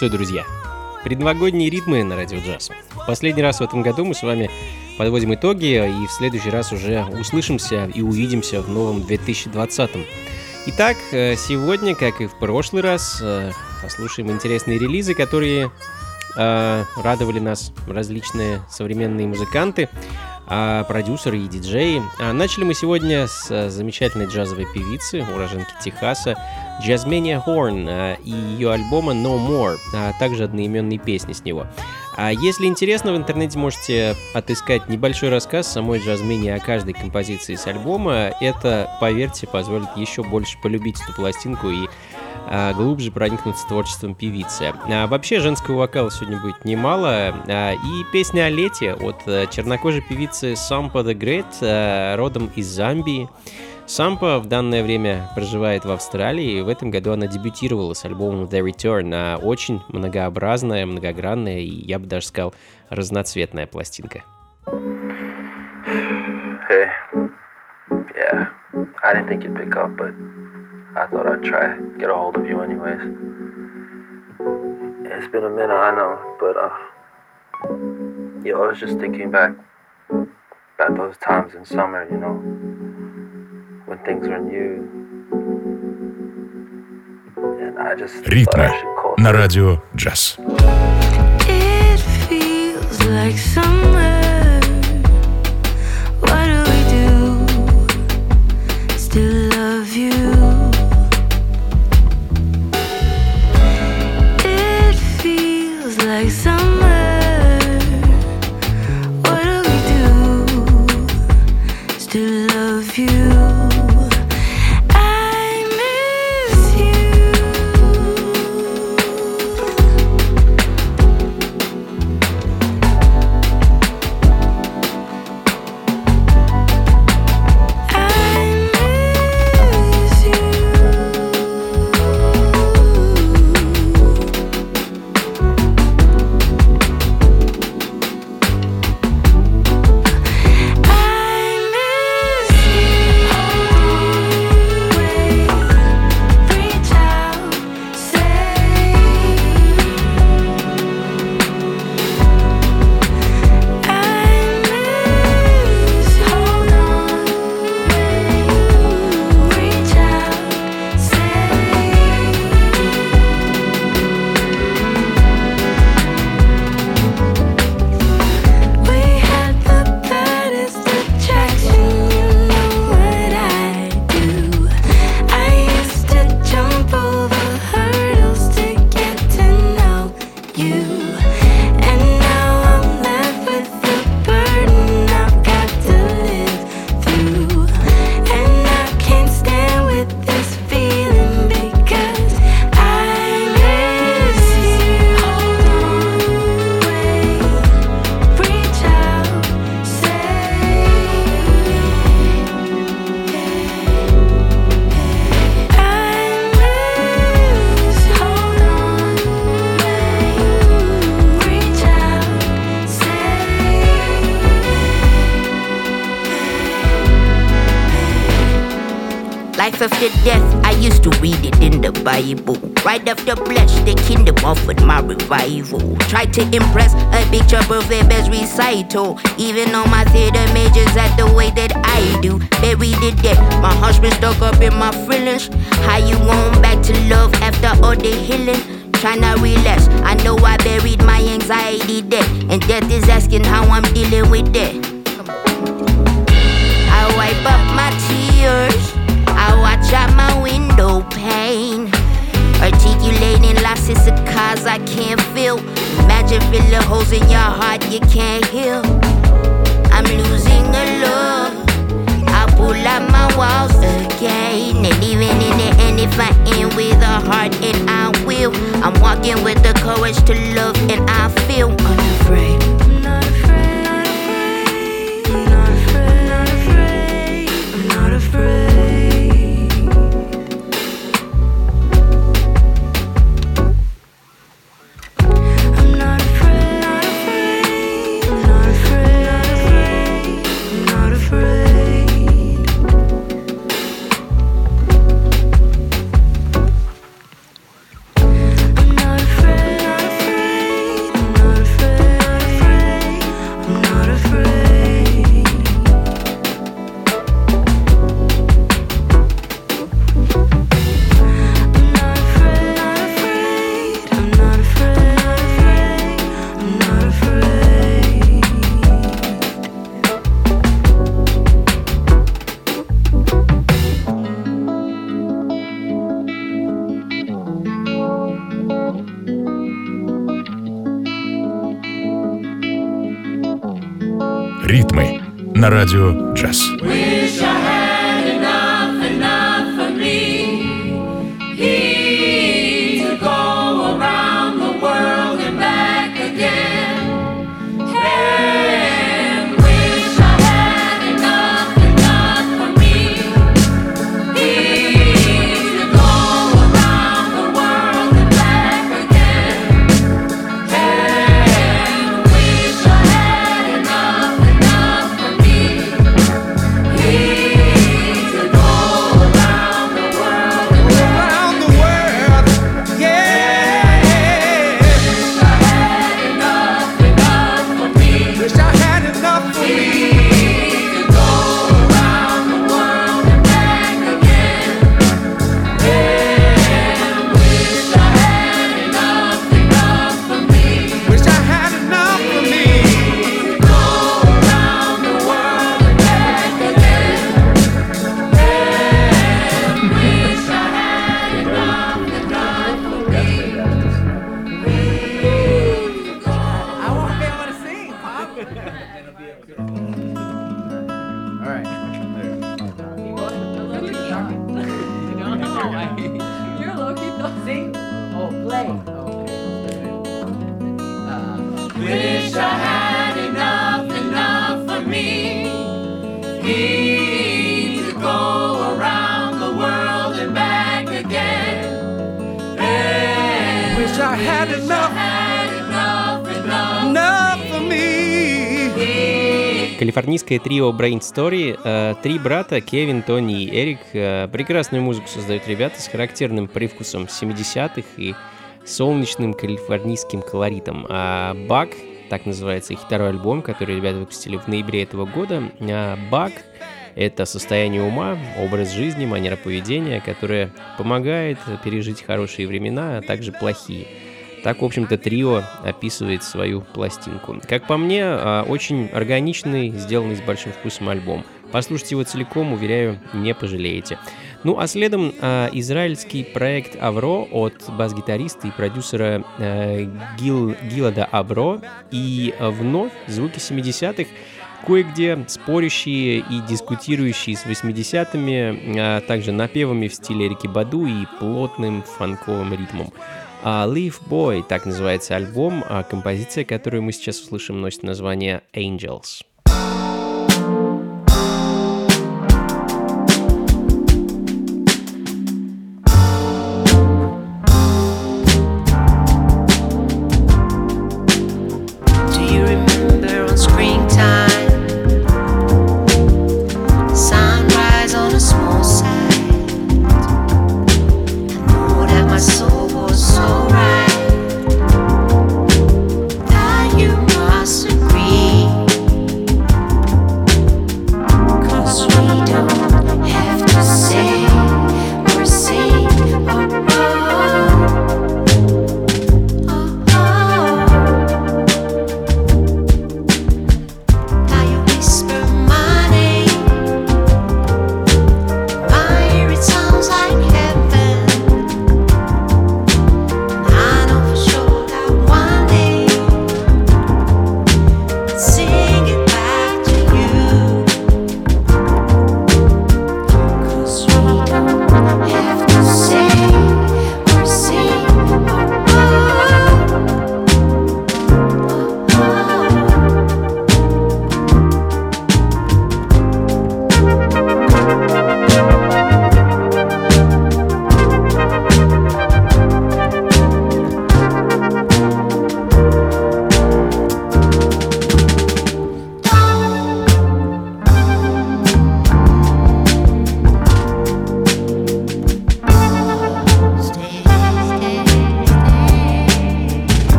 Приветствую, друзья! Предновогодние ритмы на Радио Джаз. Последний раз в этом году мы с вами подводим итоги и в следующий раз уже услышимся и увидимся в новом 2020. Итак, э, сегодня, как и в прошлый раз, э, послушаем интересные релизы, которые э, радовали нас различные современные музыканты продюсеры и диджеи. А начали мы сегодня с замечательной джазовой певицы, уроженки Техаса, Джазмения Хорн а, и ее альбома No More, а также одноименные песни с него. А если интересно, в интернете можете отыскать небольшой рассказ самой Джазмени о каждой композиции с альбома. Это, поверьте, позволит еще больше полюбить эту пластинку и а, глубже проникнуться творчеством певицы. А, вообще женского вокала сегодня будет немало. А, и песня о лете от э, чернокожей певицы Сампа the Great, э, родом из Замбии. Сампа в данное время проживает в Австралии, и в этом году она дебютировала с альбомом The Return. Очень многообразная, многогранная и, я бы даже сказал, разноцветная пластинка. Hey. Yeah, I didn't think you'd pick up, but I thought I'd try get a hold of you anyways. It's been a minute, I know, but uh, yeah, I was just thinking back about those times in summer, you know, when things were new. And I just Ритмы на радио джаз. It feels like summer. To impress a picture perfect as recital. Even on my theater majors at the way that I do. Buried the dead. My heart's stuck up in my feelings. How you want back to love after all the healing? Tryna relax. I know I buried my anxiety there. And death is asking how I'm dealing with that. I wipe up my tears. I watch out my window pane. Articulating losses a cause I can't feel. Imagine filling holes in your heart you can't heal. I'm losing a love. I pull up my walls again. And even in the end, if I end with a heart, and I will. I'm walking with the courage to love, and I feel unafraid. Your dress. Калифорнийское трио Brain Story, э, три брата, Кевин, Тони и Эрик, э, прекрасную музыку создают ребята с характерным привкусом 70-х и солнечным калифорнийским колоритом. А Бак, так называется их второй альбом, который ребята выпустили в ноябре этого года. А Бак — это состояние ума, образ жизни, манера поведения, которая помогает пережить хорошие времена, а также плохие. Так, в общем-то, трио описывает свою пластинку. Как по мне, а, очень органичный, сделанный с большим вкусом альбом. Послушайте его целиком, уверяю, не пожалеете. Ну а следом а, израильский проект Авро от бас-гитариста и продюсера э, Гил, Гилада Абро. И а, вновь звуки 70-х, кое-где спорящие и дискутирующие с 80-ми, а также напевами в стиле Эрики Баду и плотным фанковым ритмом. А Leaf Boy, так называется альбом, а композиция, которую мы сейчас услышим, носит название Angels.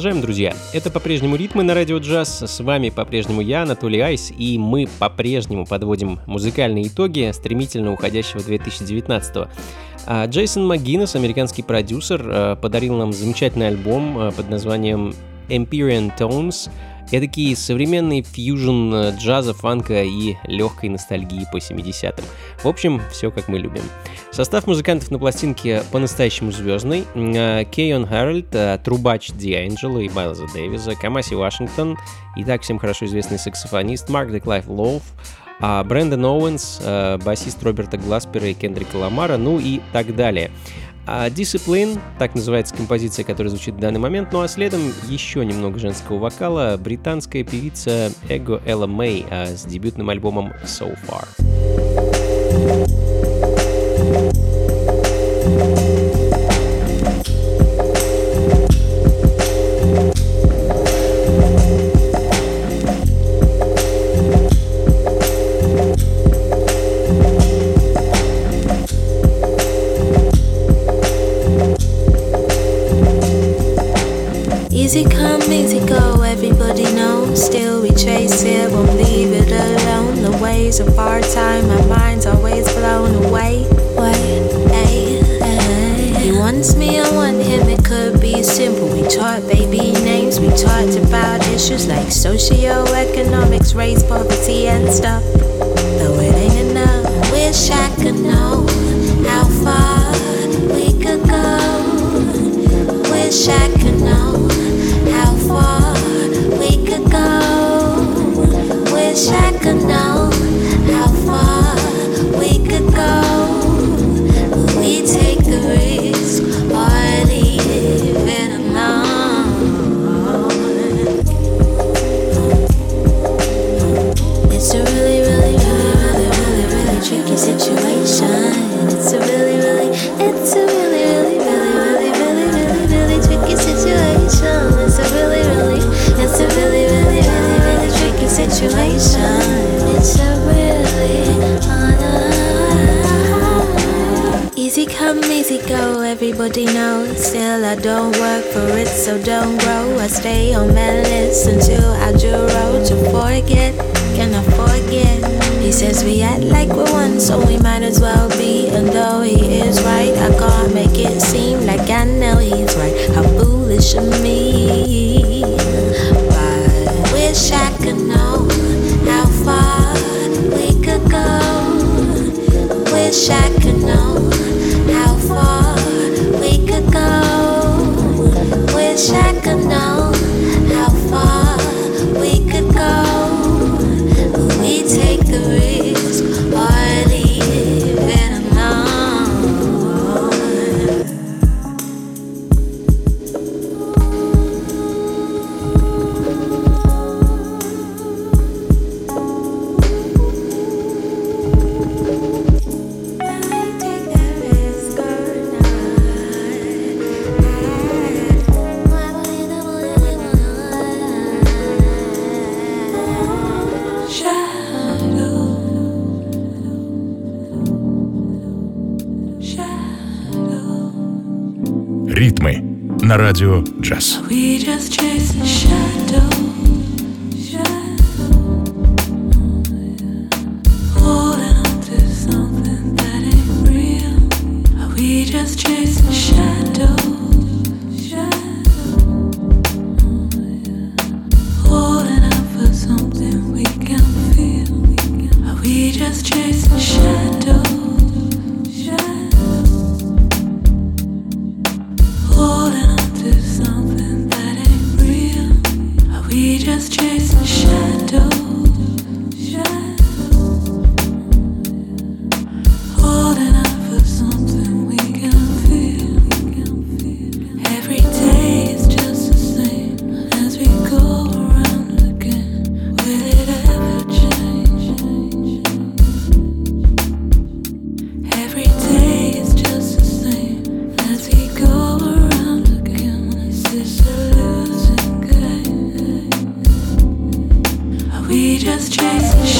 Продолжаем, друзья. Это по-прежнему ритмы на радио джаз. С вами по-прежнему я, Анатолий Айс, и мы по-прежнему подводим музыкальные итоги стремительно уходящего 2019 -го. А Джейсон МакГиннес, американский продюсер, э, подарил нам замечательный альбом э, под названием Empyrean Tones. Эдакий современный фьюжн э, джаза, фанка и легкой ностальгии по 70-м. В общем, все как мы любим. Состав музыкантов на пластинке по-настоящему звездный. Кейон э, трубач Дианджело и Байлза Дэвиса, Камаси Вашингтон, и так всем хорошо известный саксофонист Марк Деклайф Лоуф, а Брэндон Оуэнс, э, басист Роберта Гласпера и Кендрика Ламара, ну и так далее. А Discipline, так называется композиция, которая звучит в данный момент, ну а следом еще немного женского вокала, британская певица Эго Элла Мэй а, с дебютным альбомом So Far. Easy come, easy go, everybody knows. Still we chase it, won't leave it alone. The ways of our time, my mind's always blown away. Wait, hey, hey. He wants me, I want him, it could be simple. We taught baby names, we talked about issues like socioeconomics, race, poverty, and stuff. Though it ain't enough, wish I could know how far we could go. Wish I could know go, everybody knows. Still, I don't work for it, so don't grow. I stay on my list until I road to forget. Can I forget? He says we act like we're one, so we might as well be. And though he is right, I can't make it seem like I know he's right. How foolish of me. But wish I could know how far we could go. Wish I could know Change.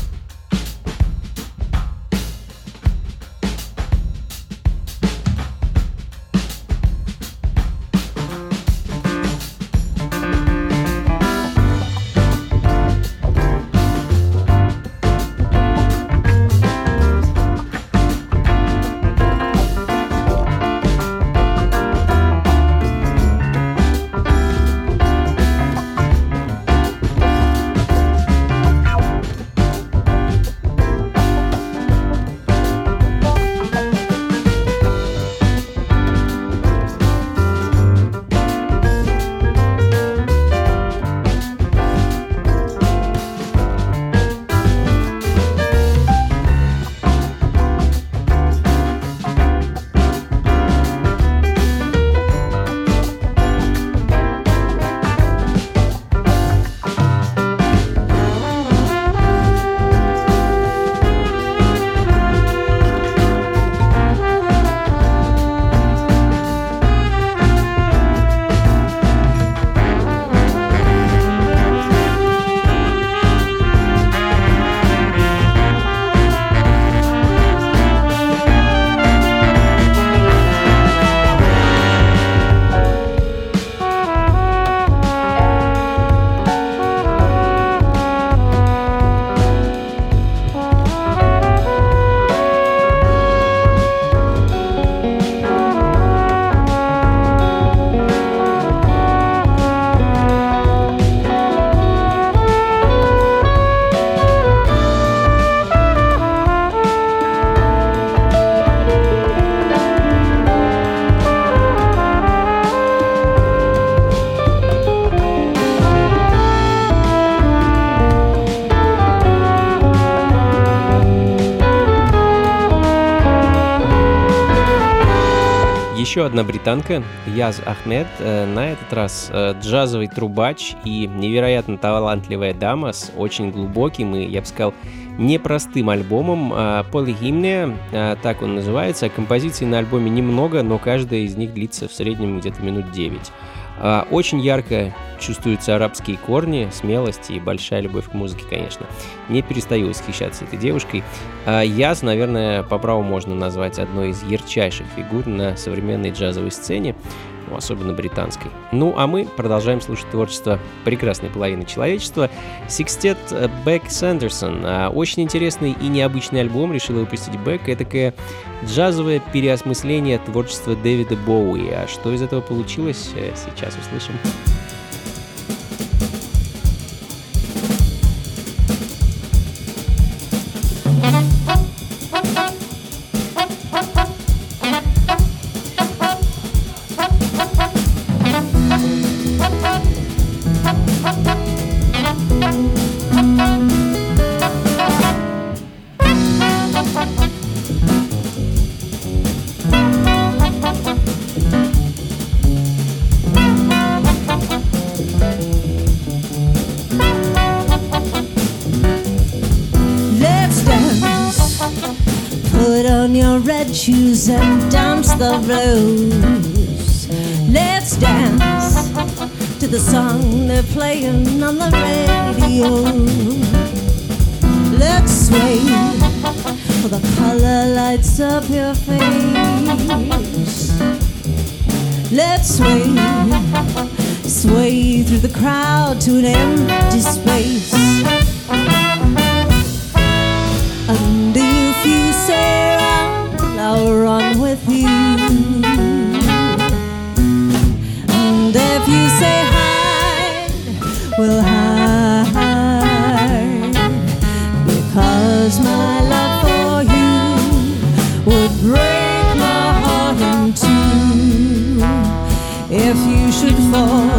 Одна британка, Яз Ахмед, э, на этот раз э, джазовый трубач и невероятно талантливая дама с очень глубоким и, я бы сказал, непростым альбомом э, «Полигимния», так он называется. Композиций на альбоме немного, но каждая из них длится в среднем где-то минут 9. А, Очень ярко чувствуются арабские корни, смелость и большая любовь к музыке, конечно. Не перестаю восхищаться этой девушкой. А Яз, наверное, по праву можно назвать одной из ярчайших фигур на современной джазовой сцене, особенно британской. Ну, а мы продолжаем слушать творчество прекрасной половины человечества. Секстет э, Бек Сандерсон. Очень интересный и необычный альбом решила выпустить Бек. Это такое джазовое переосмысление творчества Дэвида Боуи. А что из этого получилось, э, сейчас услышим. Let's shoes and dance the blues. Let's dance to the song they're playing on the radio. Let's sway the color lights up your face. Let's sway, sway through the crowd to an empty space. Oh.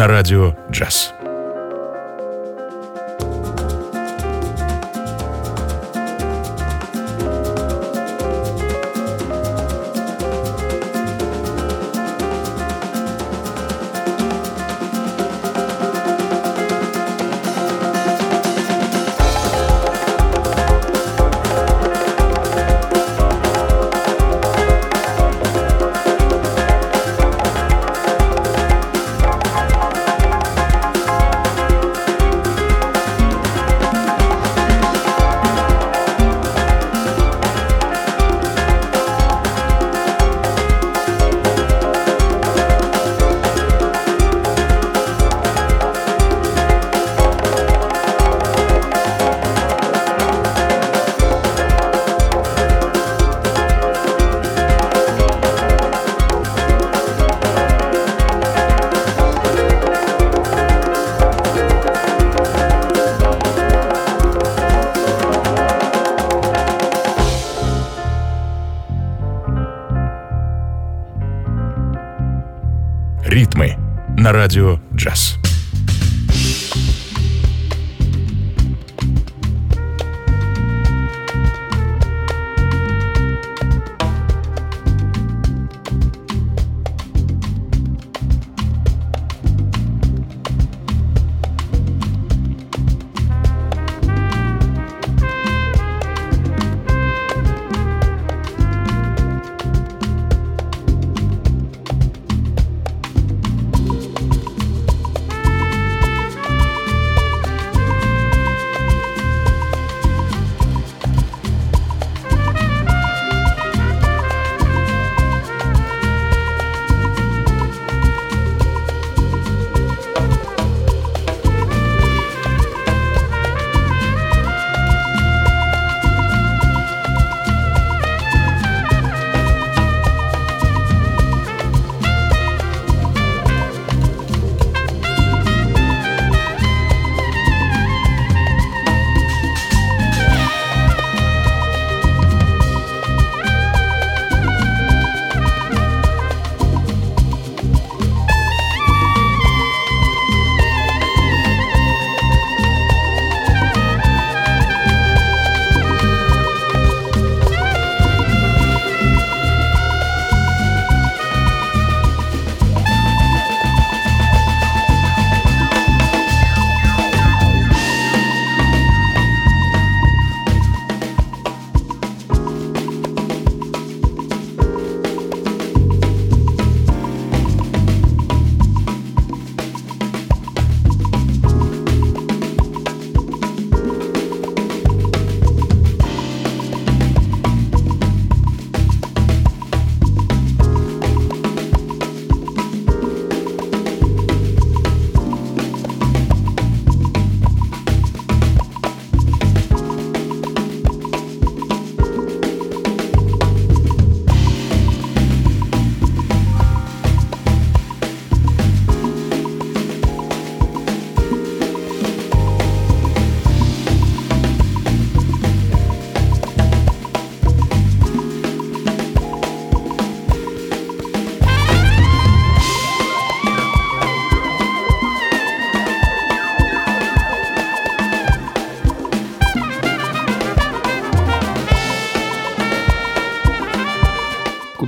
На радио джаз.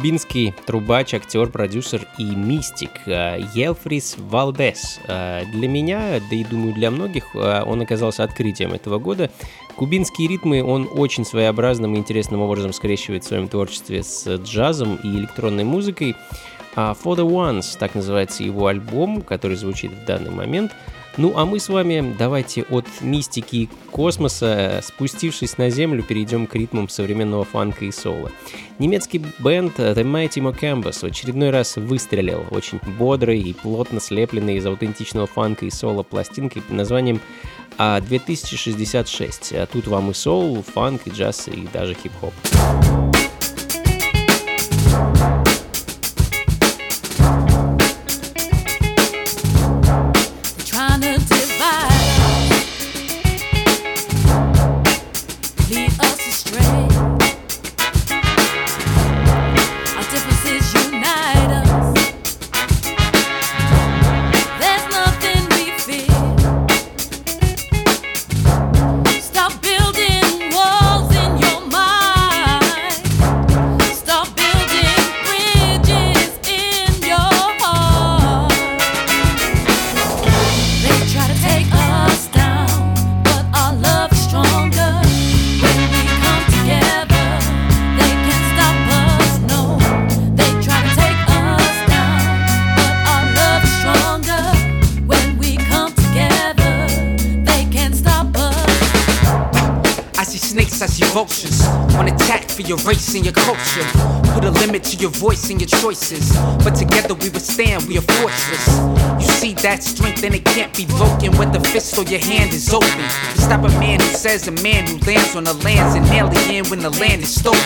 Кубинский трубач, актер, продюсер и мистик э, Елфрис Валдес. Э, Для меня, да и думаю для многих, э, он оказался открытием этого года. Кубинские ритмы он очень своеобразным и интересным образом скрещивает в своем творчестве с джазом и электронной музыкой. А For the Ones, так называется его альбом, который звучит в данный момент. Ну а мы с вами давайте от мистики и космоса, спустившись на землю, перейдем к ритмам современного фанка и соло. Немецкий бенд The Mighty Mocambas в очередной раз выстрелил очень бодрый и плотно слепленный из аутентичного фанка и соло пластинкой под названием а 2066. А тут вам и соул, фанк, и джаз, и даже хип-хоп. Your voice and your choices. But together we withstand, we are fortress. You see that strength and it can't be broken whether fist or your hand is open. To stop a man who says a man who lands on the land's an alien when the land is stolen.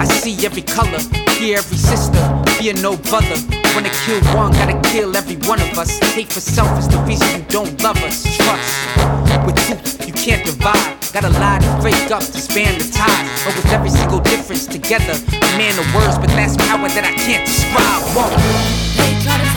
I see every color, hear every sister, fear no brother. Wanna kill one, gotta kill every one of us. Hate for self is the reason you don't love us. Trust. With truth, you can't divide. Gotta lie to break up, disband the ties. But with every single difference together, a man of words, but that's power that I can't describe. Whoa.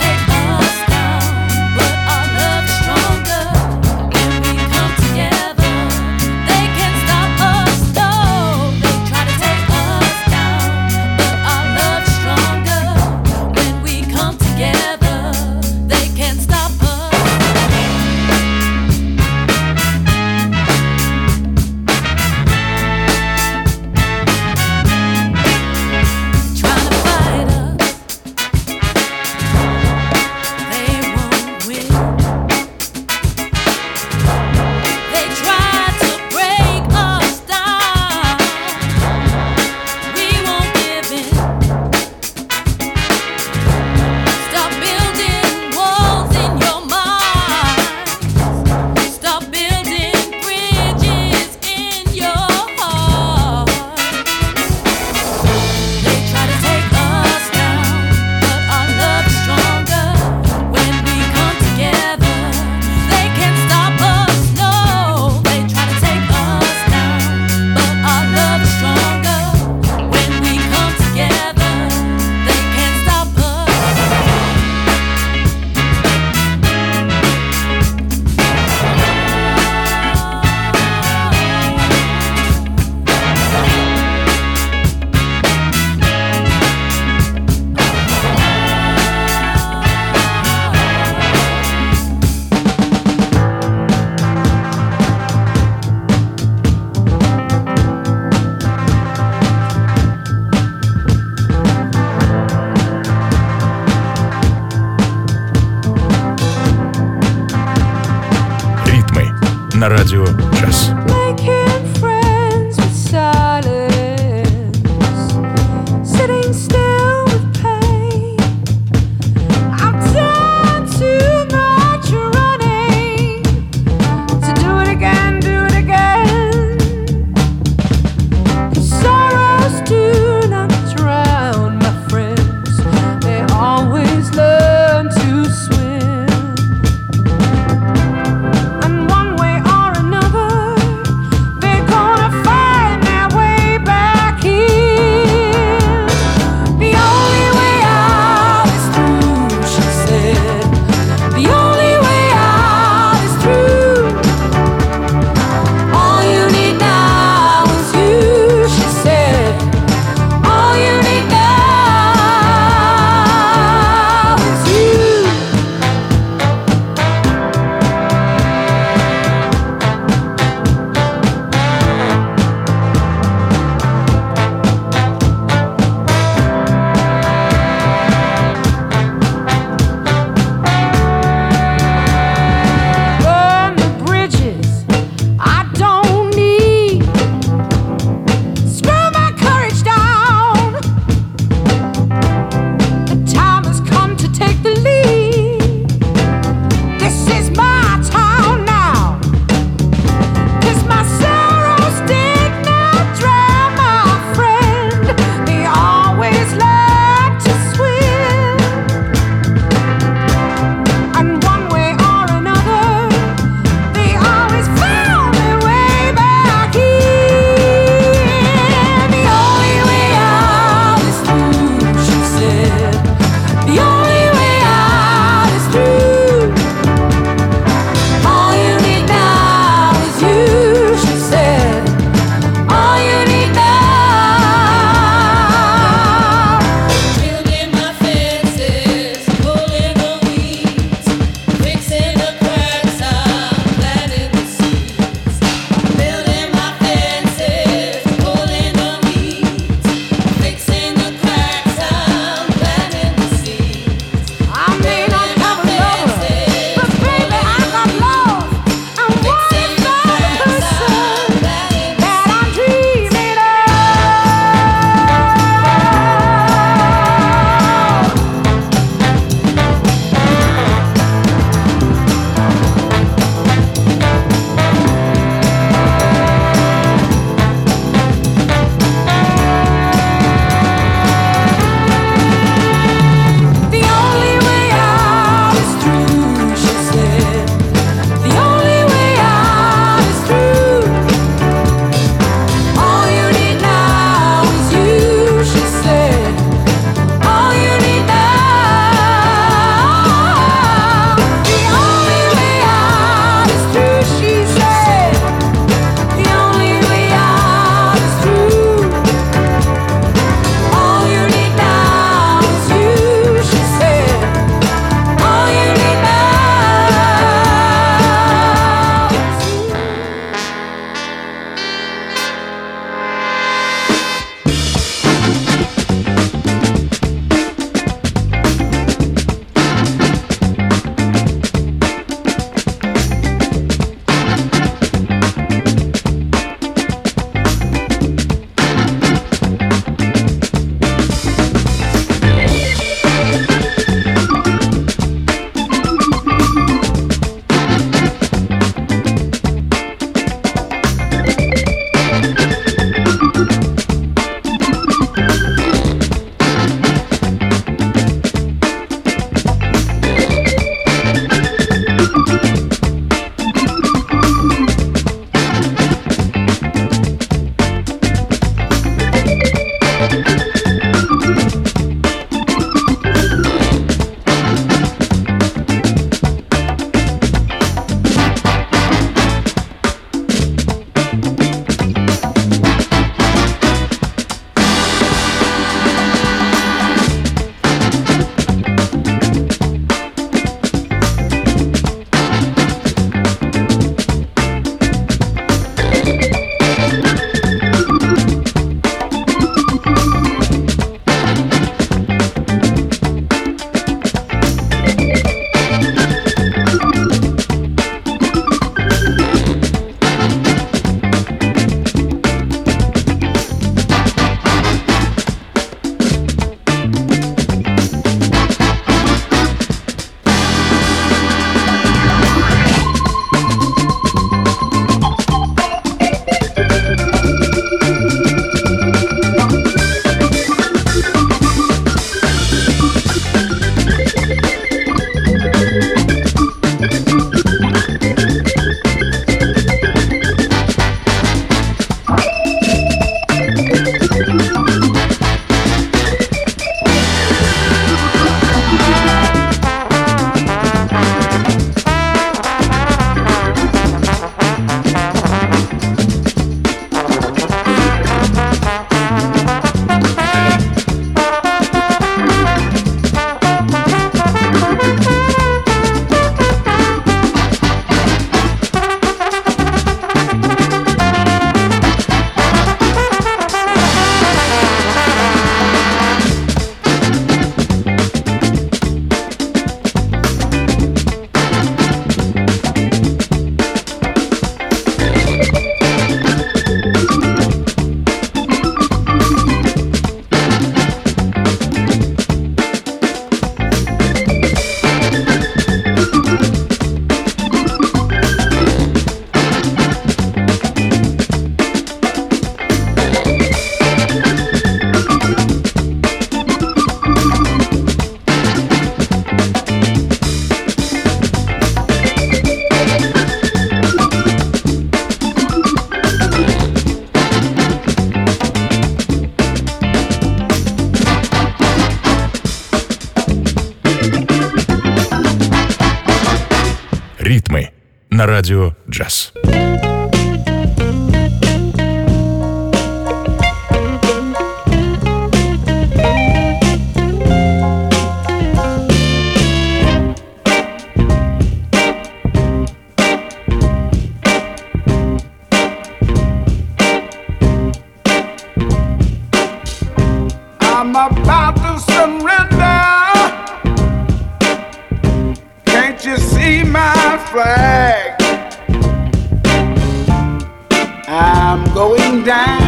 Going down.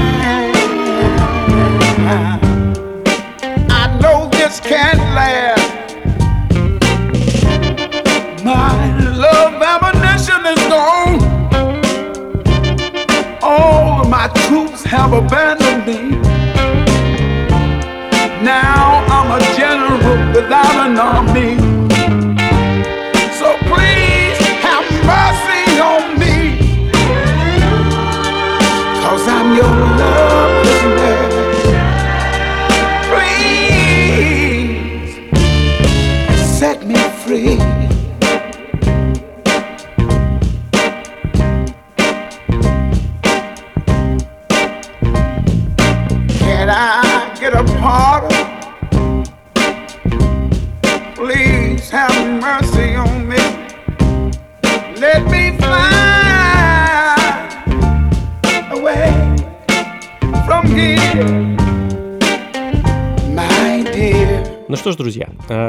I know this can't last. My love ammunition is gone. All of my troops have abandoned me. Now I'm a general without an army.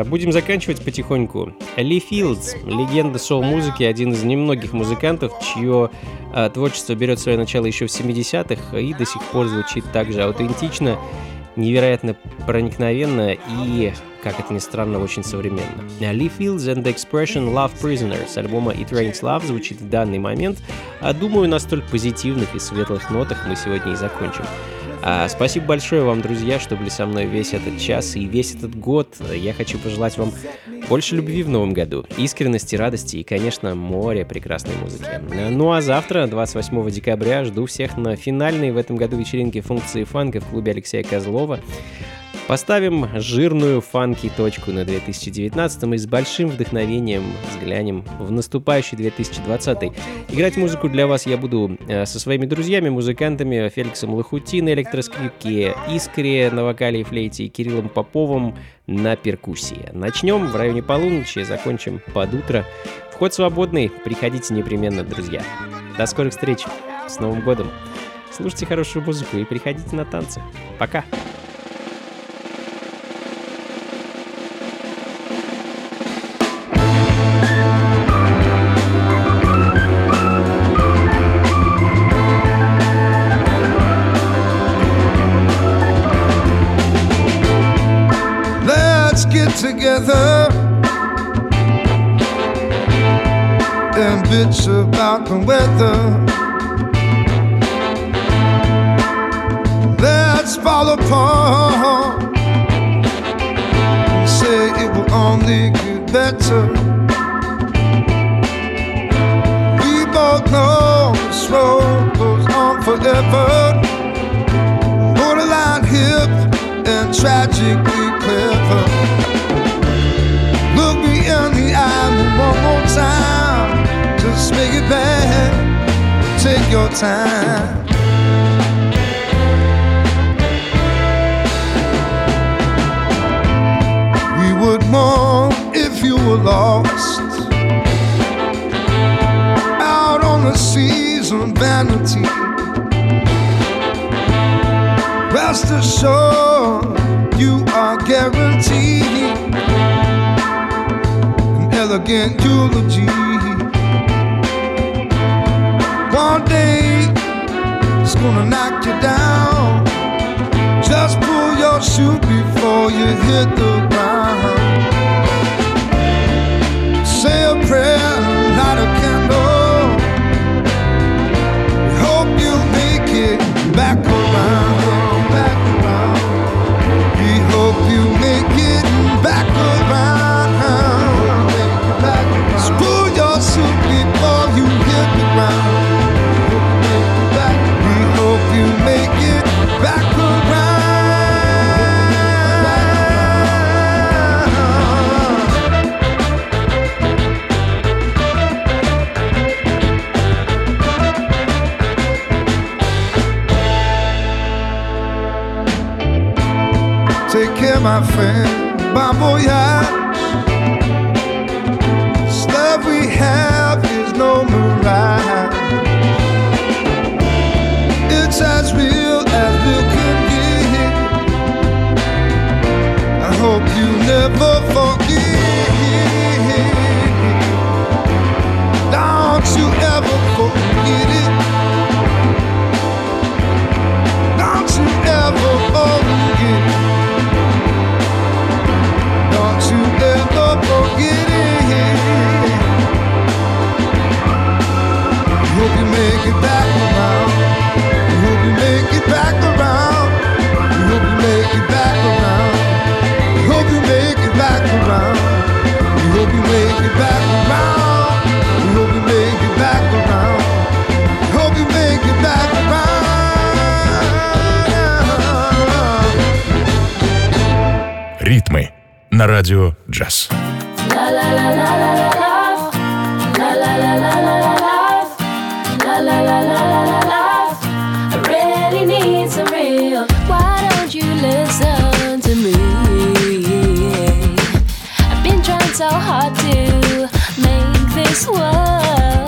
Будем заканчивать потихоньку. Ли Филдс, легенда соул-музыки, один из немногих музыкантов, чье э, творчество берет свое начало еще в 70-х и до сих пор звучит также аутентично, невероятно проникновенно и, как это ни странно, очень современно. Ли Филдс and the Expression Love Prisoner с альбома It Rains Love звучит в данный момент, а думаю, на столь позитивных и светлых нотах мы сегодня и закончим. А, спасибо большое вам, друзья, что были со мной весь этот час и весь этот год. Я хочу пожелать вам больше любви в новом году, искренности, радости и, конечно, море прекрасной музыки. Ну а завтра, 28 декабря, жду всех на финальной в этом году вечеринке функции фанка в клубе Алексея Козлова. Поставим жирную фанки точку на 2019 и с большим вдохновением взглянем в наступающий 2020. Играть музыку для вас я буду э, со своими друзьями, музыкантами Феликсом Лохути на электроскрипке, Искре на вокале и флейте и Кириллом Поповым на перкуссии. Начнем в районе полуночи, закончим под утро. Вход свободный, приходите непременно, друзья. До скорых встреч, с Новым годом! Слушайте хорошую музыку и приходите на танцы. Пока! Bitch about the weather. Let's fall apart and say it will only get better. We both know this road goes on forever. Borderline hip and tragically clever. Look me in the eye one more time. Just make it bad. Take your time. We would mourn if you were lost. Out on the seas of vanity. Rest assured, you are guaranteed an elegant eulogy. One day, it's gonna knock you down. Just pull your shoe before you hit the ground. Say a prayer, light a candle. ma fin, bon voyage. Stuff we have is no mirage. It's as real as real can be. I hope you never forget. «Ритмы» на радио «Джаз». So hard to make this work,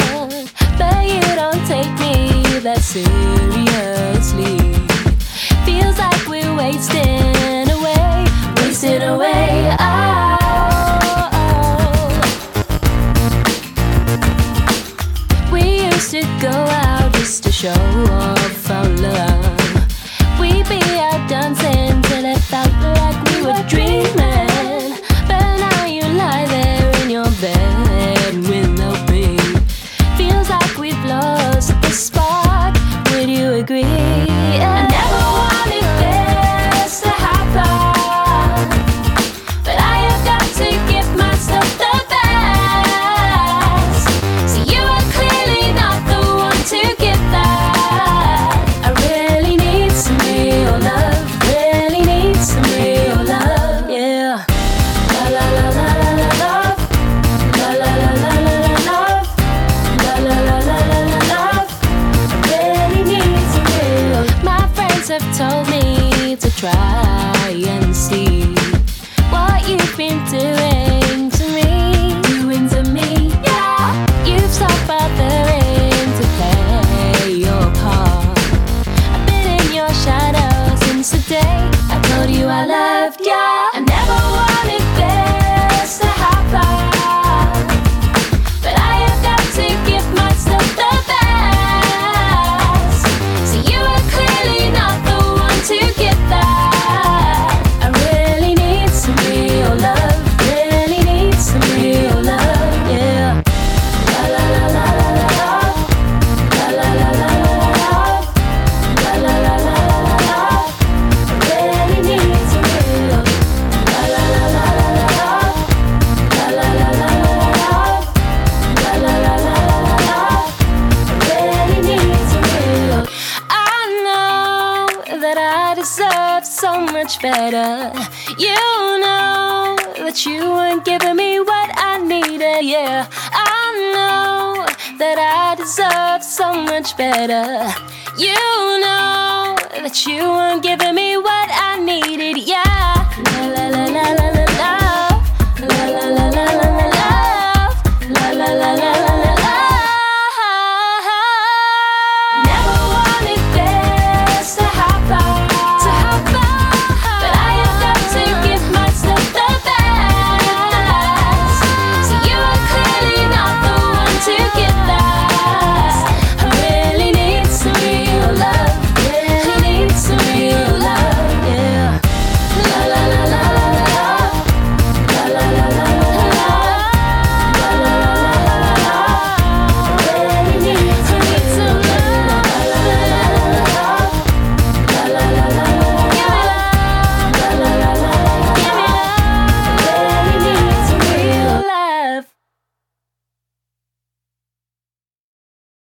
better. You know that you weren't giving me.